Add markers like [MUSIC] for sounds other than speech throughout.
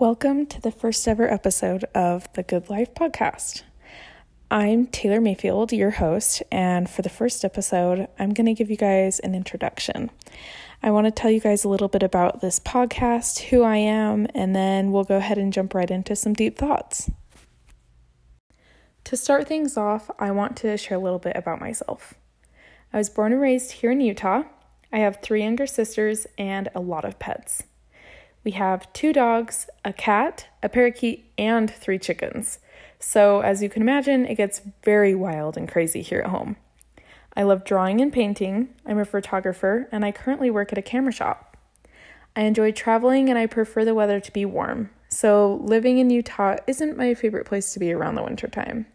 Welcome to the first ever episode of the Good Life podcast. I'm Taylor Mayfield, your host, and for the first episode, I'm going to give you guys an introduction. I want to tell you guys a little bit about this podcast, who I am, and then we'll go ahead and jump right into some deep thoughts. To start things off, I want to share a little bit about myself. I was born and raised here in Utah. I have three younger sisters and a lot of pets. We have two dogs, a cat, a parakeet, and three chickens. So, as you can imagine, it gets very wild and crazy here at home. I love drawing and painting. I'm a photographer, and I currently work at a camera shop. I enjoy traveling and I prefer the weather to be warm. So, living in Utah isn't my favorite place to be around the wintertime.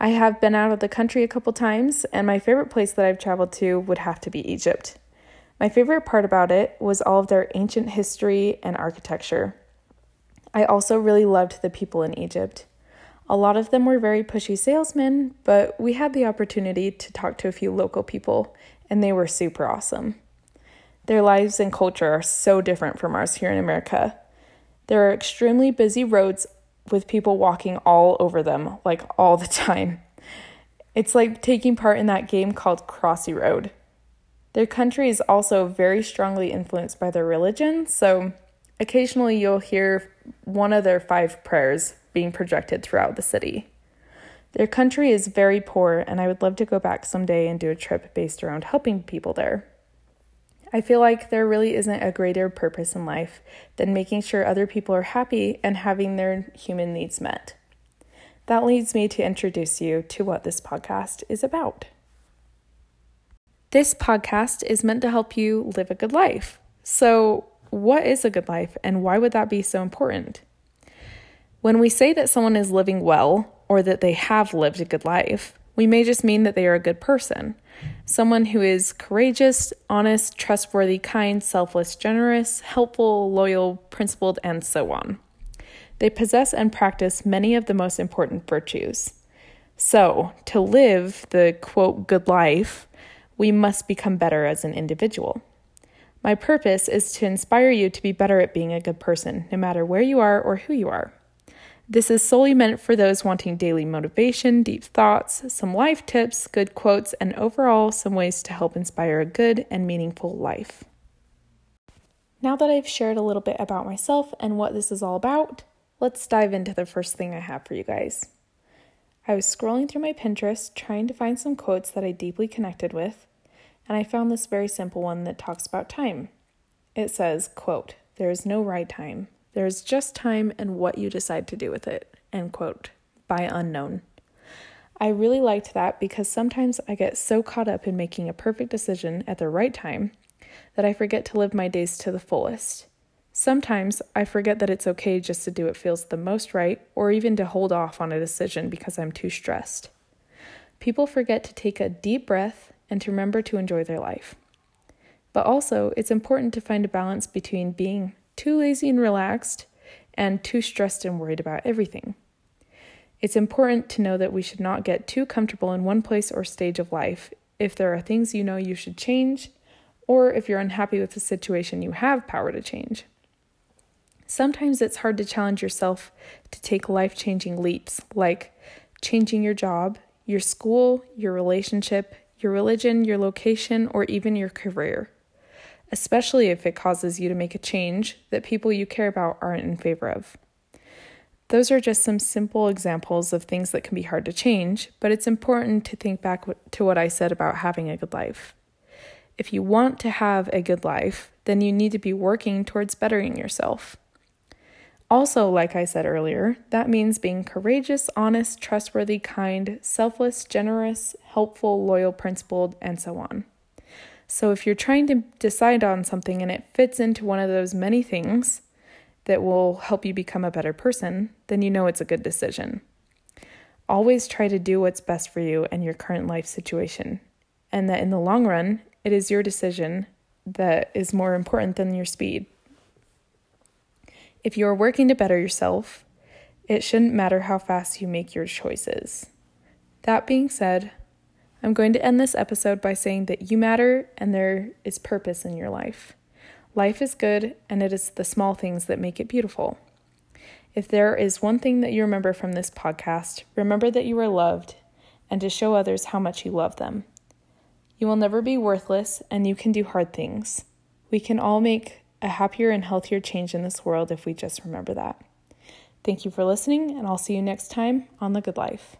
I have been out of the country a couple times, and my favorite place that I've traveled to would have to be Egypt. My favorite part about it was all of their ancient history and architecture. I also really loved the people in Egypt. A lot of them were very pushy salesmen, but we had the opportunity to talk to a few local people, and they were super awesome. Their lives and culture are so different from ours here in America. There are extremely busy roads with people walking all over them, like all the [LAUGHS] time. It's like taking part in that game called Crossy Road. Their country is also very strongly influenced by their religion, so occasionally you'll hear one of their five prayers being projected throughout the city. Their country is very poor, and I would love to go back someday and do a trip based around helping people there. I feel like there really isn't a greater purpose in life than making sure other people are happy and having their human needs met. That leads me to introduce you to what this podcast is about. This podcast is meant to help you live a good life. So, what is a good life and why would that be so important? When we say that someone is living well or that they have lived a good life, we may just mean that they are a good person. Someone who is courageous, honest, trustworthy, kind, selfless, generous, helpful, loyal, principled, and so on. They possess and practice many of the most important virtues. So, to live the quote good life, we must become better as an individual. My purpose is to inspire you to be better at being a good person, no matter where you are or who you are. This is solely meant for those wanting daily motivation, deep thoughts, some life tips, good quotes, and overall some ways to help inspire a good and meaningful life. Now that I've shared a little bit about myself and what this is all about, let's dive into the first thing I have for you guys. I was scrolling through my Pinterest trying to find some quotes that I deeply connected with, and I found this very simple one that talks about time. It says, quote, "There is no right time. There is just time and what you decide to do with it." End quote. By unknown. I really liked that because sometimes I get so caught up in making a perfect decision at the right time that I forget to live my days to the fullest. Sometimes I forget that it's okay just to do what feels the most right or even to hold off on a decision because I'm too stressed. People forget to take a deep breath and to remember to enjoy their life. But also, it's important to find a balance between being too lazy and relaxed and too stressed and worried about everything. It's important to know that we should not get too comfortable in one place or stage of life if there are things you know you should change, or if you're unhappy with the situation you have power to change. Sometimes it's hard to challenge yourself to take life changing leaps, like changing your job, your school, your relationship, your religion, your location, or even your career, especially if it causes you to make a change that people you care about aren't in favor of. Those are just some simple examples of things that can be hard to change, but it's important to think back to what I said about having a good life. If you want to have a good life, then you need to be working towards bettering yourself. Also, like I said earlier, that means being courageous, honest, trustworthy, kind, selfless, generous, helpful, loyal, principled, and so on. So, if you're trying to decide on something and it fits into one of those many things that will help you become a better person, then you know it's a good decision. Always try to do what's best for you and your current life situation, and that in the long run, it is your decision that is more important than your speed. If you are working to better yourself, it shouldn't matter how fast you make your choices. That being said, I'm going to end this episode by saying that you matter and there is purpose in your life. Life is good, and it is the small things that make it beautiful. If there is one thing that you remember from this podcast, remember that you are loved and to show others how much you love them. You will never be worthless and you can do hard things. We can all make a happier and healthier change in this world if we just remember that. Thank you for listening, and I'll see you next time on The Good Life.